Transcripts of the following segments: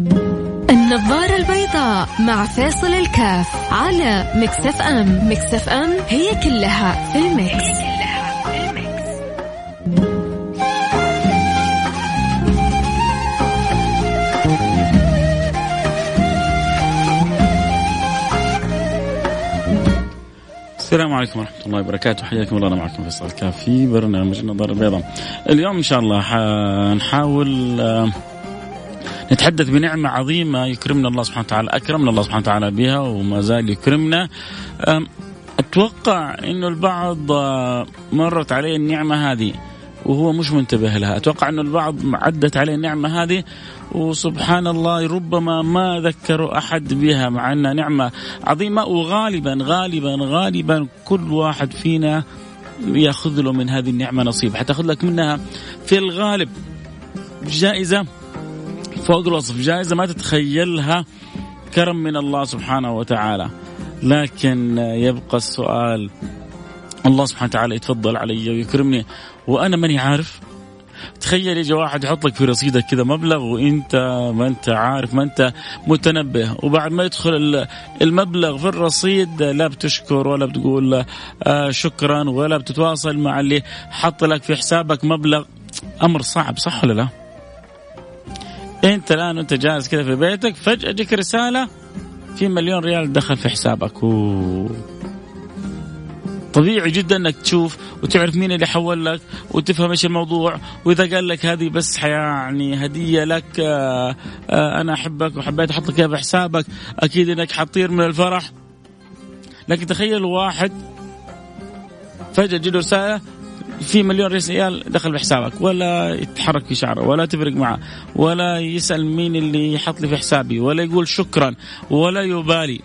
النظارة البيضاء مع فيصل الكاف على Mix FM. Mix FM هي كلها في ال mix. السلام عليكم ورحمة الله وبركاته. حياكم الله أنا معكم فيصل الكاف في برنامج النظارة البيضاء. اليوم إن شاء الله حنحاول آه نتحدث بنعمة عظيمة يكرمنا الله سبحانه وتعالى أكرمنا الله سبحانه وتعالى بها وما زال يكرمنا. أتوقع أنه البعض آه، مرت عليه النعمة هذه وهو مش منتبه لها. أتوقع أنه البعض عدت عليه النعمة هذه وسبحان الله ربما ما ذكروا أحد بها مع أنها نعمة عظيمة وغالبا غالبا غالبا كل واحد فينا يأخذ له من هذه النعمة نصيب. حتأخذ لك منها في الغالب جائزة فوق الوصف جائزة ما تتخيلها كرم من الله سبحانه وتعالى. لكن يبقى السؤال الله سبحانه وتعالى يتفضل علي ويكرمني. وأنا ماني عارف. تخيل يجي واحد يحط لك في رصيدك كذا مبلغ وإنت ما أنت عارف ما أنت متنبه. وبعد ما يدخل المبلغ في الرصيد لا بتشكر ولا بتقول آه، شكرا ولا بتتواصل مع اللي حط لك في حسابك مبلغ. أمر صعب صح ولا لا؟ انت الان وانت جالس كذا في بيتك فجأة تجيك رسالة في مليون ريال دخل في حسابك. و... طبيعي جدا إنك تشوف وتعرف مين اللي حول لك وتفهم إيش الموضوع وإذا قال لك هذه بس يعني هدية لك آه، آه، أنا أحبك وحبيت أحط لك إياها في حسابك أكيد إنك حطير من الفرح. لكن تخيل واحد فجأة له رسالة في مليون ريال دخل بحسابك ولا يتحرك في شعره ولا تفرق معه ولا يسأل مين اللي يحط لي في حسابي ولا يقول شكرا ولا يبالي.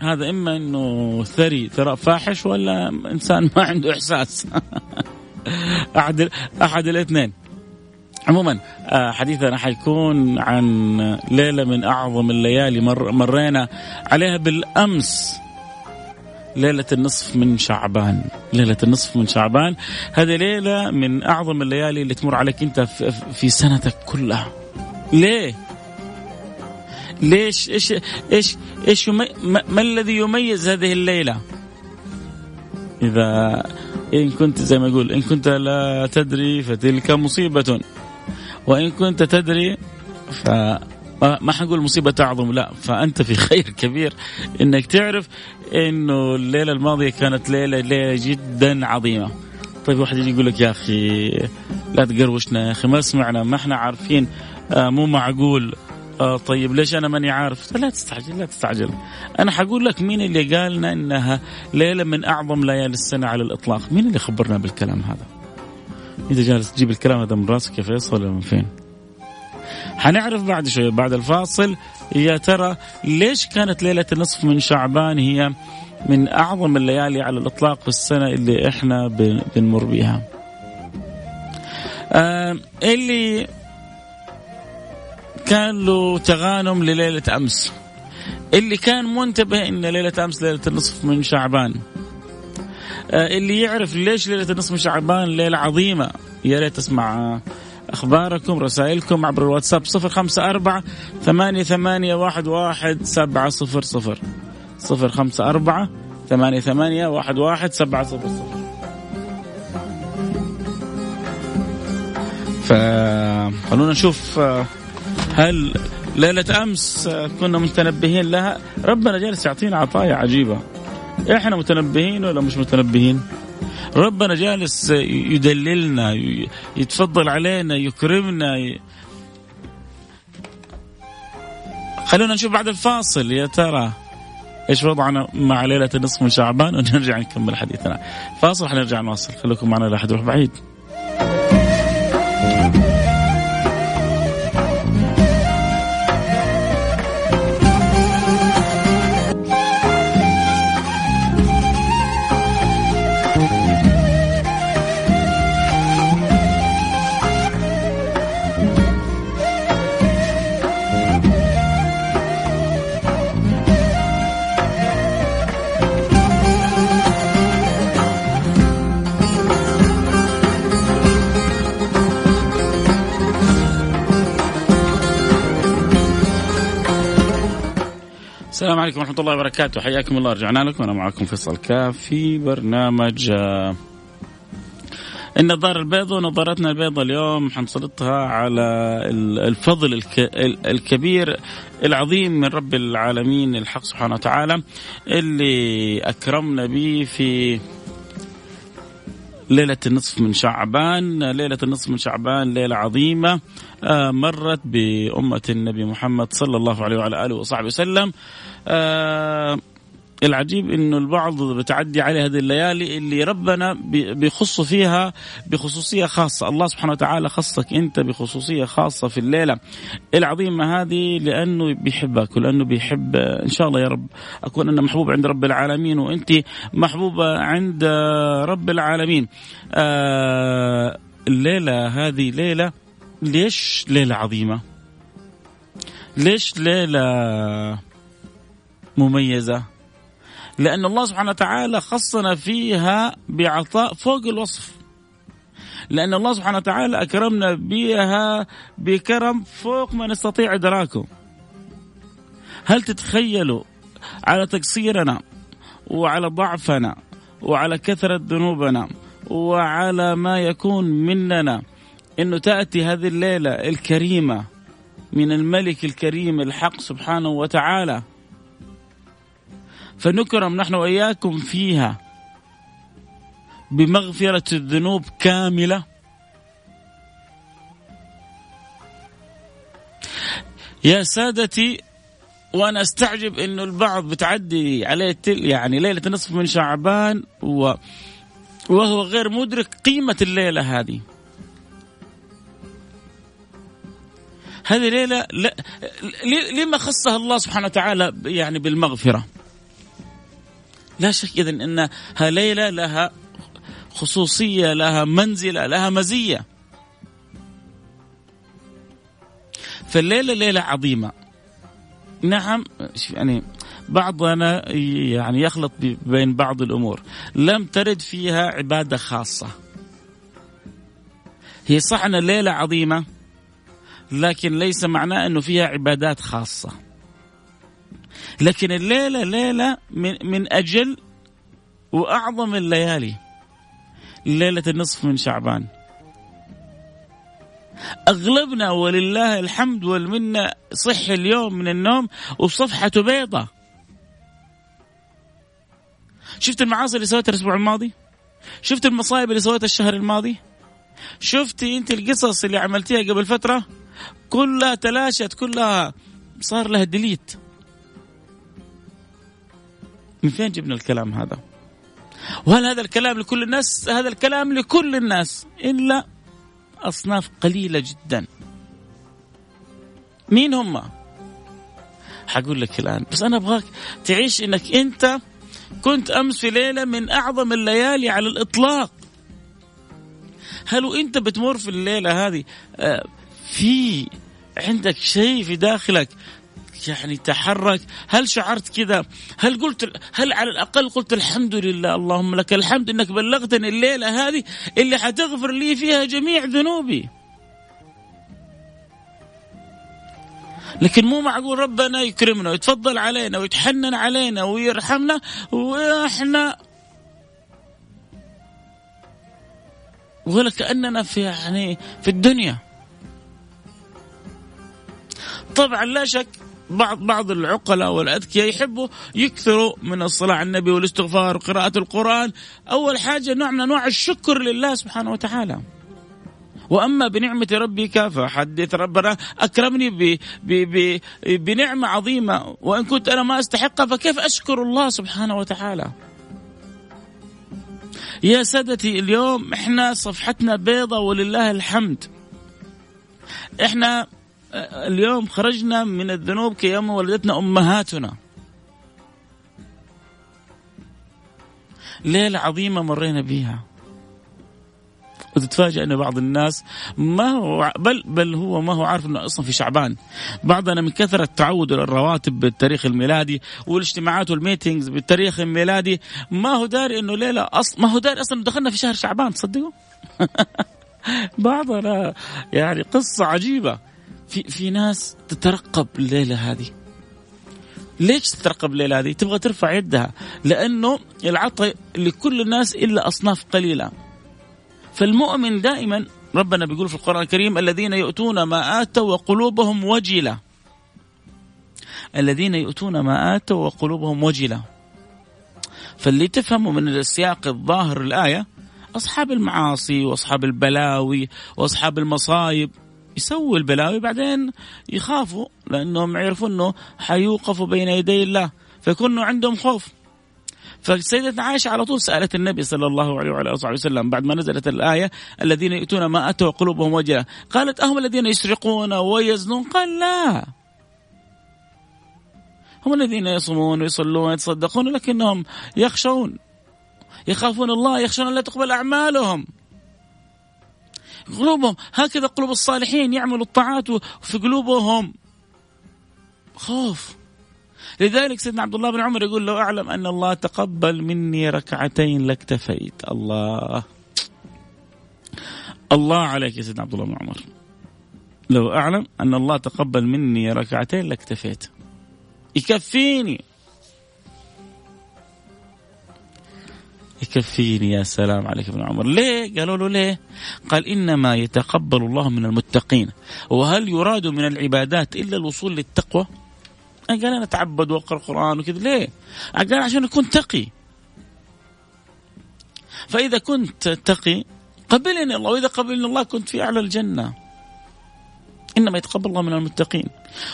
هذا إما أنه ثري ثراء فاحش ولا إنسان ما عنده إحساس. أحد أحد الاثنين. عموما آه، حديثنا حيكون عن ليلة من أعظم الليالي مر مرينا عليها بالأمس. ليلة النصف من شعبان. ليلة النصف من شعبان. هذه ليلة من أعظم الليالي اللي تمر عليك أنت في سنتك كلها. ليه؟ ليش؟ إيش إيش إيش ما, ما الذي يميز هذه الليلة؟ إذا إن كنت زي ما يقول إن كنت لا تدري فتلك مصيبة. وإن كنت تدري ف ما حنقول مصيبة أعظم لا فأنت في خير كبير إنك تعرف إنه الليلة الماضية كانت ليلة ليلة جدا عظيمة طيب واحد يجي يقول لك يا أخي لا تقروشنا يا أخي ما سمعنا ما إحنا عارفين آه مو معقول آه طيب ليش أنا ماني عارف؟ لا تستعجل لا تستعجل. أنا حقول لك مين اللي قالنا إنها ليلة من أعظم ليالي السنة على الإطلاق؟ مين اللي خبرنا بالكلام هذا؟ انت جالس تجيب الكلام هذا من راسك يا فيصل ولا من فين؟ حنعرف بعد شوي بعد الفاصل. يا ترى ليش كانت ليلة النصف من شعبان هي من أعظم الليالي على الإطلاق في السنة اللي إحنا بنمر بها آه اللي كان له تغانم لليلة أمس. اللي كان منتبه إن ليلة أمس ليلة النصف من شعبان. آه اللي يعرف ليش ليلة النصف من شعبان ليلة عظيمة يا ريت تسمع أخباركم رسائلكم عبر الواتساب صفر خمسة أربعة ثمانية ثمانية واحد واحد سبعة صفر صفر. صفر خمسة أربعة ثمانية ثمانية واحد واحد سبعة صفر صفر. فخلونا نشوف هل ليلة أمس كنا متنبهين لها؟ ربنا جالس يعطينا عطايا عجيبة. إحنا متنبهين ولا مش متنبهين؟ ربنا جالس يدللنا يتفضل علينا يكرمنا. خلونا نشوف بعد الفاصل. يا ترى إيش وضعنا مع ليلة النصف من شعبان؟ ونرجع نكمل حديثنا. فاصل حنرجع نواصل. خليكم معنا لا احد يروح بعيد. عليكم ورحمة الله وبركاته. حياكم الله. رجعنا لكم. أنا معكم فيصل كاف في برنامج آه، النظارة البيضاء ونظارتنا البيضاء اليوم حنسلطها على الفضل الكبير العظيم من رب العالمين الحق سبحانه وتعالى اللي أكرمنا به في ليلة النصف من شعبان. ليلة النصف من شعبان ليلة عظيمة آه، مرت بأمة النبي محمد صلى الله عليه وعلى آله وصحبه وسلم. آه، العجيب إنه البعض بتعدي عليه هذه الليالي اللي ربنا بيخص فيها بخصوصية خاصة، الله سبحانه وتعالى خصك أنت بخصوصية خاصة في الليلة العظيمة هذه لأنه بيحبك ولأنه بيحب إن شاء الله يا رب أكون أنا محبوب عند رب العالمين وأنت محبوبه عند رب العالمين. آه الليلة هذه ليلة ليش ليلة عظيمة؟ ليش ليلة مميزة؟ لأن الله سبحانه وتعالى خصنا فيها بعطاء فوق الوصف. لأن الله سبحانه وتعالى أكرمنا بها بكرم فوق ما نستطيع إدراكه. هل تتخيلوا على تقصيرنا وعلى ضعفنا وعلى كثرة ذنوبنا وعلى ما يكون مننا إنه تأتي هذه الليلة الكريمة من الملك الكريم الحق سبحانه وتعالى؟ فنكرم نحن وإياكم فيها بمغفرة الذنوب كاملة. يا سادتي وأنا أستعجب إنه البعض بتعدي عليه يعني ليلة نصف من شعبان و وهو غير مدرك قيمة الليلة هذه. هذه ليلة لا لما خصها الله سبحانه وتعالى يعني بالمغفرة. لا شك إذن أنها ليلة لها خصوصية لها منزلة لها مزية. فالليلة ليلة عظيمة. نعم يعني بعضنا يعني يخلط بين بعض الأمور. لم ترد فيها عبادة خاصة. هي صح أن عظيمة لكن ليس معناه أنه فيها عبادات خاصة. لكن الليلة ليلة من من أجل وأعظم الليالي. ليلة النصف من شعبان. أغلبنا ولله الحمد والمنة صح اليوم من النوم وصفحته بيضة. شفت المعاصي اللي سويتها الأسبوع الماضي؟ شفت المصايب اللي سويتها الشهر الماضي؟ شفتي أنت القصص اللي عملتيها قبل فترة؟ كلها تلاشت كلها صار لها ديليت. من فين جبنا الكلام هذا؟ وهل هذا الكلام لكل الناس؟ هذا الكلام لكل الناس إلا أصناف قليلة جدا. مين هم؟ حقول لك الآن. بس أنا أبغاك تعيش إنك أنت كنت أمس في ليلة من أعظم الليالي على الإطلاق. هل وانت بتمر في الليلة هذه؟ آه، في عندك شيء في داخلك يعني تحرك؟ هل شعرت كذا؟ هل قلت هل على الأقل قلت الحمد لله؟ اللهم لك الحمد أنك بلغتني الليلة هذه اللي حتغفر لي فيها جميع ذنوبي. لكن مو معقول ربنا يكرمنا ويتفضل علينا ويتحنن علينا ويرحمنا وإحنا ولا كأننا في يعني في الدنيا. طبعا لا شك بعض بعض العقلاء والأذكياء يحبوا يكثروا من الصلاة على النبي والاستغفار وقراءه القرآن. أول حاجة نوع من أنواع الشكر لله سبحانه وتعالى. وأما بنعمة ربك فحدث ربنا أكرمني ب ب ب بنعمة عظيمة. وإن كنت أنا ما استحقها فكيف أشكر الله سبحانه وتعالى؟ يا سادتي اليوم إحنا صفحتنا بيضة ولله الحمد. إحنا اليوم خرجنا من الذنوب كيوم ولدتنا أمهاتنا. ليلة عظيمة مرينا بها وتتفاجأ أن بعض الناس ما هو بل بل هو ما هو عارف أنه أصلا في شعبان. بعضنا من كثرة تعوده للرواتب بالتاريخ الميلادي والاجتماعات والميتينجز بالتاريخ الميلادي. ما هو داري أنه ليلة أصلا ما هو داري أصلا دخلنا في شهر شعبان تصدقوا؟ بعضنا يعني قصة عجيبة. في في ناس تترقب الليلة هذه ليش تترقب الليلة هذه؟ تبغى ترفع يدها لأنه العطاء لكل الناس إلا أصناف قليلة. فالمؤمن دائما ربنا بيقول في القرآن الكريم الذين يؤتون ما آتوا وقلوبهم وجله. الذين يؤتون ما آتوا وقلوبهم وجله. فاللي تفهمه من السياق الظاهر الآية أصحاب المعاصي وأصحاب البلاوي وأصحاب المصايب يسووا البلاوي بعدين يخافوا لأنهم يعرفوا إنه حيوقفوا بين يدي الله فيكونوا عندهم خوف. فسيدتنا عائشة على طول سألت النبي صلى الله عليه وعلى آله وسلم بعد ما نزلت الآية الذين يؤتون ما أتوا قلوبهم وجلة قالت أهم الذين يسرقون ويزنون؟ قال لا. هم الذين يصومون ويصلون ويتصدقون لكنهم يخشون يخافون الله يخشون أن لا تقبل أعمالهم. قلوبهم هكذا قلوب الصالحين يعملوا الطاعات وفي قلوبهم. خوف. لذلك سيدنا عبد الله بن عمر يقول لو أعلم أن الله تقبل مني ركعتين لاكتفيت. الله. الله عليك يا سيدنا عبد الله بن عمر. لو أعلم أن الله تقبل مني ركعتين لاكتفيت. يكفيني. يكفيني يا سلام عليك ابن عمر. ليه؟ قالوا له ليه؟ قال إنما يتقبل الله من المتقين. وهل يراد من العبادات إلا الوصول للتقوى؟ قال أنا أتعبد وأقرأ القرآن وكذا. ليه؟ قال عشان أكون تقي. فإذا كنت تقي قبلني الله. وإذا قبلني الله كنت في أعلى الجنة. إنما يتقبل الله من المتقين.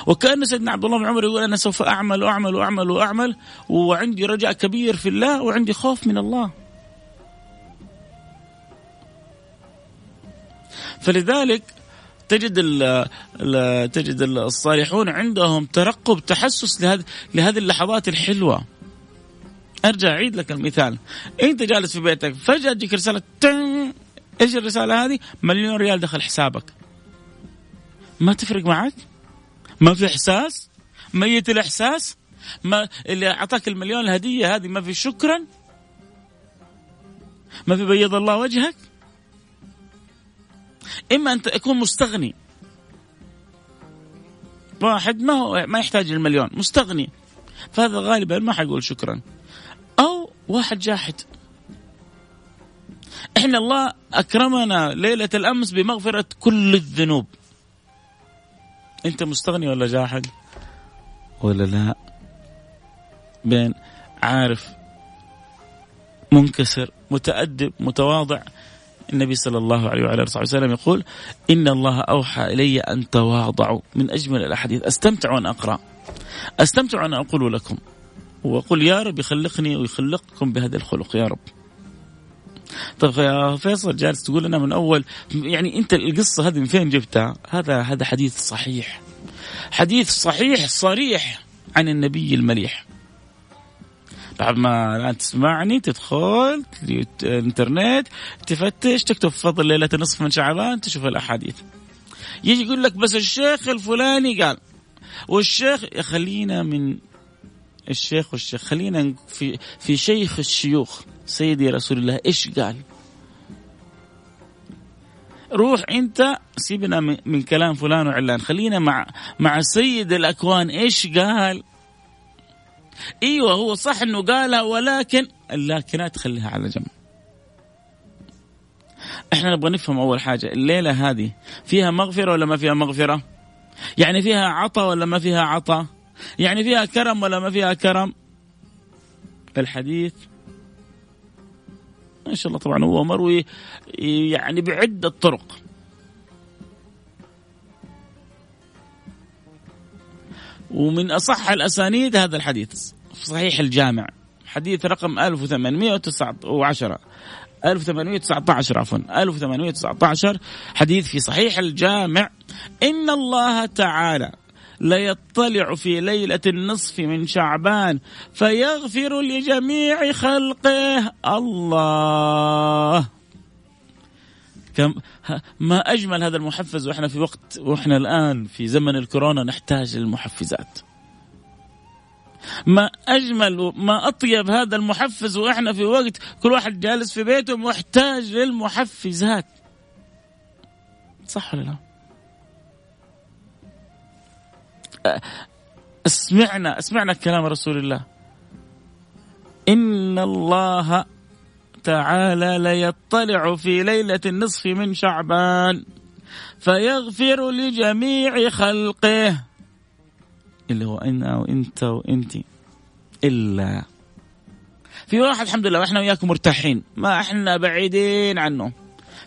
وكأن سيدنا عبد الله بن عمر يقول أنا سوف أعمل وأعمل وأعمل وأعمل وعندي رجاء كبير في الله وعندي خوف من الله. فلذلك تجد ال تجد الصالحون عندهم ترقب تحسس لهذه لهذه اللحظات الحلوة. أرجع أعيد لك المثال. أنت جالس في بيتك فجأة تجيك رسالة إيش الرسالة هذه؟ مليون ريال دخل حسابك. ما تفرق معك؟ ما في إحساس؟ ميت الإحساس؟ ما اللي أعطاك المليون الهدية هذه ما في شكرا؟ ما في بيض الله وجهك؟ إما أن تكون مستغني. واحد ما هو ما يحتاج المليون مستغني. فهذا غالبا ما حيقول شكرا. أو واحد جاحد. إحنا الله أكرمنا ليلة الأمس بمغفرة كل الذنوب. أنت مستغني ولا جاحد؟ ولا لا. بين عارف منكسر متأدب متواضع. النبي صلى الله عليه وعلى آله وسلم يقول إن الله أوحى إلي أن تواضعوا من أجمل الأحاديث أستمتع وان أقرأ أستمتع أن أقول لكم وأقول يا رب يخلقني ويخلقكم بهذا الخلق يا رب طيب يا فيصل جالس تقول لنا من أول يعني أنت القصة هذه من فين جبتها؟ هذا هذا حديث صحيح. حديث صحيح صريح عن النبي المليح. بعد ما الان تسمعني تدخل الانترنت تفتش تكتب فضل ليلة نصف من شعبان تشوف الأحاديث. يجي يقول لك بس الشيخ الفلاني قال والشيخ خلينا من الشيخ والشيخ خلينا في في شيخ الشيوخ سيدي رسول الله إيش قال روح أنت سيبنا من كلام فلان وعلان خلينا مع مع سيد الأكوان إيش قال أيوه هو صح انه قالها ولكن اللكنات خليها على جنب. إحنا نبغى نفهم أول حاجة الليلة هذه فيها مغفرة ولا ما فيها مغفرة؟ يعني فيها عطا ولا ما فيها عطا يعني فيها كرم ولا ما فيها كرم؟ الحديث ما شاء الله طبعا هو مروي يعني بعدة طرق. ومن أصح الأسانيد هذا الحديث. في صحيح الجامع. حديث رقم 1810 1819 عفوا. 1819 حديث في صحيح الجامع. إن الله تعالى ليطلع في ليلة النصف من شعبان فيغفر لجميع خلقه. الله! كم ما أجمل هذا المحفز وإحنا في وقت وإحنا الآن في زمن الكورونا نحتاج للمحفزات. ما أجمل ما أطيب هذا المحفز وإحنا في وقت كل واحد جالس في بيته محتاج للمحفزات. صح ولا لا؟ اسمعنا اسمعنا كلام رسول الله. إن الله تعالى ليطلع في ليلة النصف من شعبان فيغفر لجميع خلقه. اللي هو أنا وأنت وأنت إلا. في واحد الحمد لله وإحنا وياكم مرتاحين ما إحنا بعيدين عنه.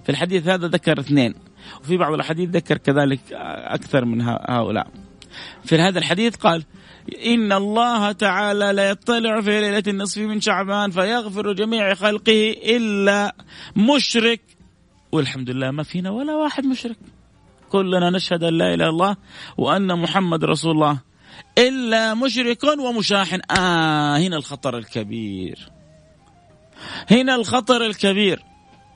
في الحديث هذا ذكر اثنين وفي بعض الحديث ذكر كذلك أكثر من هؤلاء. في هذا الحديث قال إن الله تعالى لا يطلع في ليلة النصف من شعبان فيغفر جميع خلقه إلا مشرك. والحمد لله ما فينا ولا واحد مشرك. كلنا نشهد أن لا إله إلا الله وأن محمد رسول الله. إلا مشرك ومشاحن آه هنا الخطر الكبير. هنا الخطر الكبير.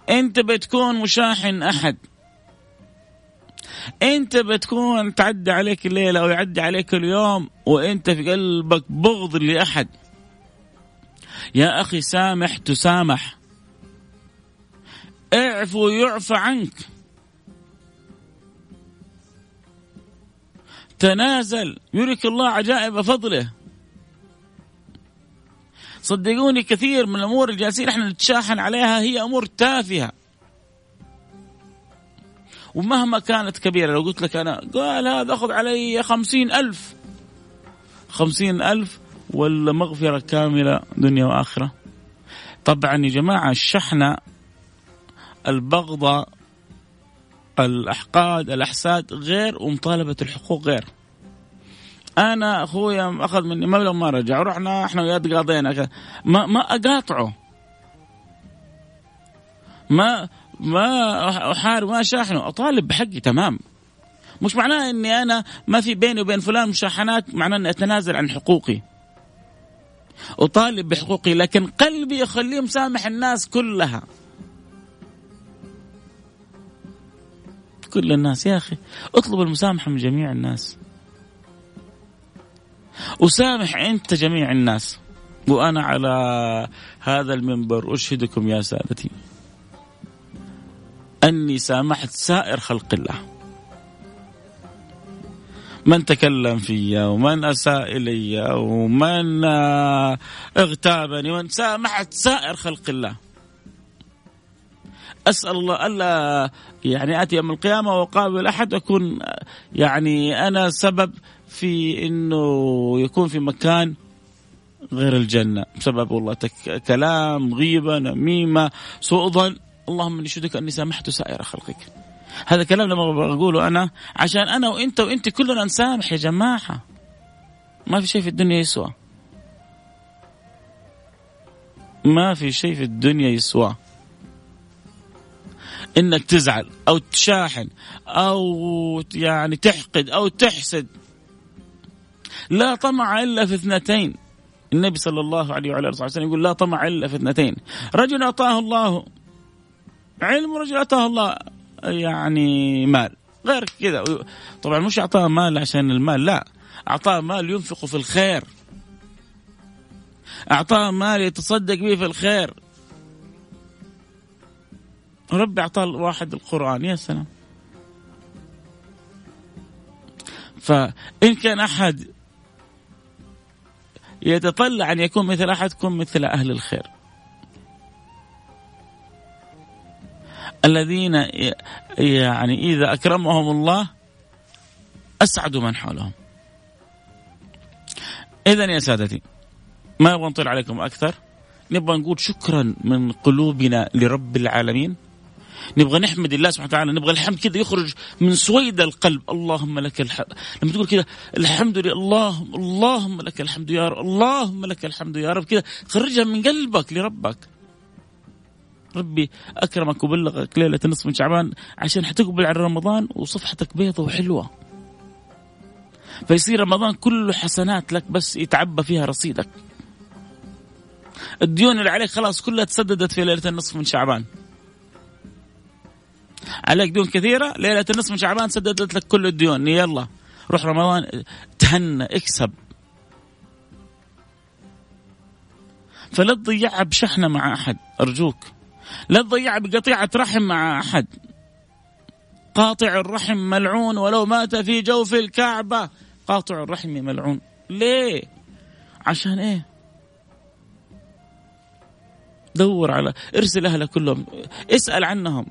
أنت بتكون مشاحن أحد. انت بتكون تعدي عليك الليلة أو يعدي عليك اليوم وانت في قلبك بغض لأحد. يا أخي سامح تسامح. اعفو يعفى عنك. تنازل. يريك الله عجائب فضله. صدقوني كثير من الأمور اللي جالسين إحنا نتشاحن عليها هي أمور تافهة. ومهما كانت كبيرة لو قلت لك أنا قال هذا أخذ علي خمسين ألف. خمسين ألف ولا مغفرة كاملة دنيا وآخرة. طبعا يا جماعة الشحنة البغضة الأحقاد الأحساد غير ومطالبة الحقوق غير. أنا أخويا أخذ مني مبلغ ما رجع رحنا إحنا وياه قاضينا ما ما أقاطعه. ما ما احارب ما شاحنه. أطالب بحقي تمام. مش معناه إني أنا ما في بيني وبين فلان مشاحنات معناه إني أتنازل عن حقوقي. أطالب بحقوقي لكن قلبي يخليه مسامح الناس كلها. كل الناس يا أخي اطلب المسامحة من جميع الناس. وسامح أنت جميع الناس. وأنا على هذا المنبر أشهدكم يا سادتي. أني سامحت سائر خلق الله. من تكلم في ومن أساء إلي ومن اغتابني ومن سامحت سائر خلق الله. أسأل الله ألا يعني آتي يوم القيامة وأقابل أحد أكون يعني أنا سبب في أنه يكون في مكان غير الجنة. بسبب والله كلام غيبة نميمة سوء ظن. اللهم إني اشهدك أني سامحت سائر خلقك. هذا كلام لما بقوله أنا عشان أنا وإنت وإنت كلنا نسامح يا جماعة. ما في شيء في الدنيا يسوى. ما في شيء في الدنيا يسوى. إنك تزعل أو تشاحن أو يعني تحقد أو تحسد. لا طمع إلا في اثنتين. النبي صلى الله عليه وعلى آله وسلم يقول لا طمع إلا في اثنتين. رجل أعطاه الله علم رجل اتاه الله يعني مال. غير كذا. طبعا مش أعطاه مال عشان المال لا. أعطاه مال ينفق في الخير. أعطاه مال يتصدق به في الخير. ربي أعطاه واحد القرآن. يا سلام. فإن كان أحد يتطلع أن يكون مثل أحد كن مثل أهل الخير. الذين يعني إذا أكرمهم الله أسعدوا من حولهم. إذا يا سادتي ما نبغى نطيل عليكم أكثر؟ نبغى نقول شكرا من قلوبنا لرب العالمين. نبغى نحمد الله سبحانه وتعالى نبغى الحمد كذا يخرج من سويد القلب. اللهم لك الحمد لما تقول كذا الحمد لله الله اللهم لك الحمد يا رب اللهم لك الحمد يا رب كذا خرجها من قلبك لربك. ربي أكرمك وبلغك ليلة النصف من شعبان عشان حتقبل على رمضان وصفحتك بيضة وحلوة. فيصير رمضان كله حسنات لك بس يتعبى فيها رصيدك. الديون اللي عليك خلاص كلها تسددت في ليلة النصف من شعبان. عليك ديون كثيرة ليلة النصف من شعبان سددت لك كل الديون. يلا روح رمضان تهنى اكسب. فلا تضيعها بشحنة مع أحد. أرجوك. لا تضيع بقطيعة رحم مع أحد. قاطع الرحم ملعون ولو مات في جوف الكعبة. قاطع الرحم ملعون. ليه؟ عشان إيه؟ دور على ارسل اهلك كلهم. اسأل عنهم.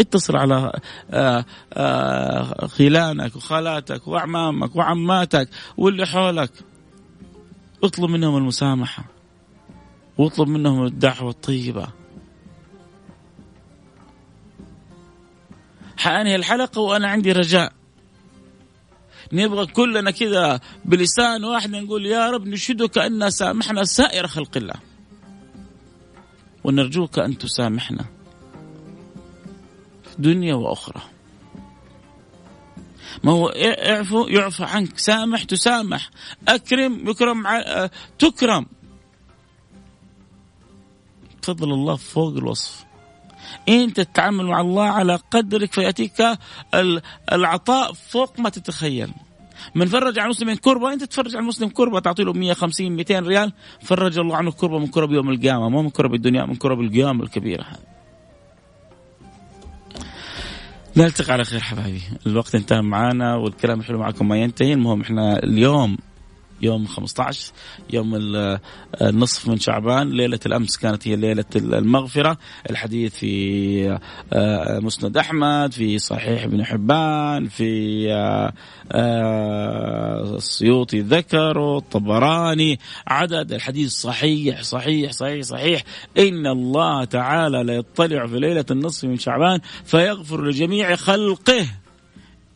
اتصل على آه، آه، خلانك وخالاتك وأعمامك وعماتك واللي حولك. اطلب منهم المسامحة. واطلب منهم الدعوة الطيبة. حانهي الحلقة وأنا عندي رجاء. نبغى كلنا كذا بلسان واحد نقول يا رب نشهدك أن سامحنا سائر خلق الله. ونرجوك أن تسامحنا. في دنيا وأخرى. ما هو اعفو يعفى عنك. سامح تسامح. أكرم يكرم تكرم. فضل الله فوق الوصف. انت تتعامل مع الله على قدرك فيأتيك العطاء فوق ما تتخيل. من فرج عن مسلم كربة انت تفرج عن مسلم كربة تعطي له 150 200 ريال. فرج الله عنه كربة من كرب يوم القيامة مو من كرب الدنيا من كرب القيامة الكبيرة. هذه نلتقي على خير حبايبي. الوقت انتهى معانا والكلام الحلو معكم ما ينتهي. المهم إحنا اليوم يوم 15 يوم النصف من شعبان ليلة الأمس كانت هي ليلة المغفرة. الحديث في آه، مسند أحمد في صحيح ابن حبان في آه، آه، السيوطي ذكر الطبراني عدد الحديث صحيح صحيح صحيح صحيح. إن الله تعالى لا يطلع في ليلة النصف من شعبان فيغفر لجميع خلقه.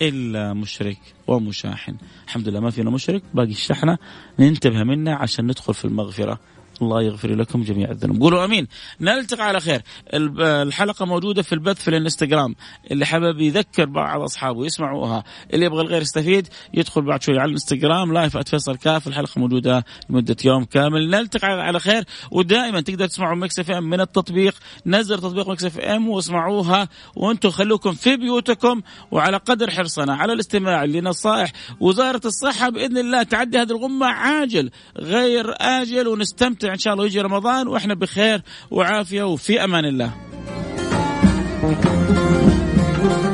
إلا مشرك ومشاحن. الحمد لله ما فينا مشرك باقي الشحناء. ننتبه منها عشان ندخل في المغفرة. الله يغفر لكم جميع الذنوب. قولوا آمين. نلتقي على خير. الحلقة موجودة في البث في الانستغرام. اللي حابب يذكر بعض أصحابه يسمعوها. اللي يبغى الغير يستفيد يدخل بعد شوي على الانستغرام. live @فيصل كاف الحلقة موجودة لمدة يوم كامل. نلتقي على خير. ودائما تقدر تسمعوا Mix FM من التطبيق. نزل تطبيق Mix FM واسمعوها. وأنتم خلوكم في بيوتكم. وعلى قدر حرصنا على الاستماع لنصائح. وزارة الصحة بإذن الله تعدي هذه الغمة عاجل. غير آجل. ونستمتع إن شاء الله يجي رمضان وإحنا بخير وعافية وفي أمان الله.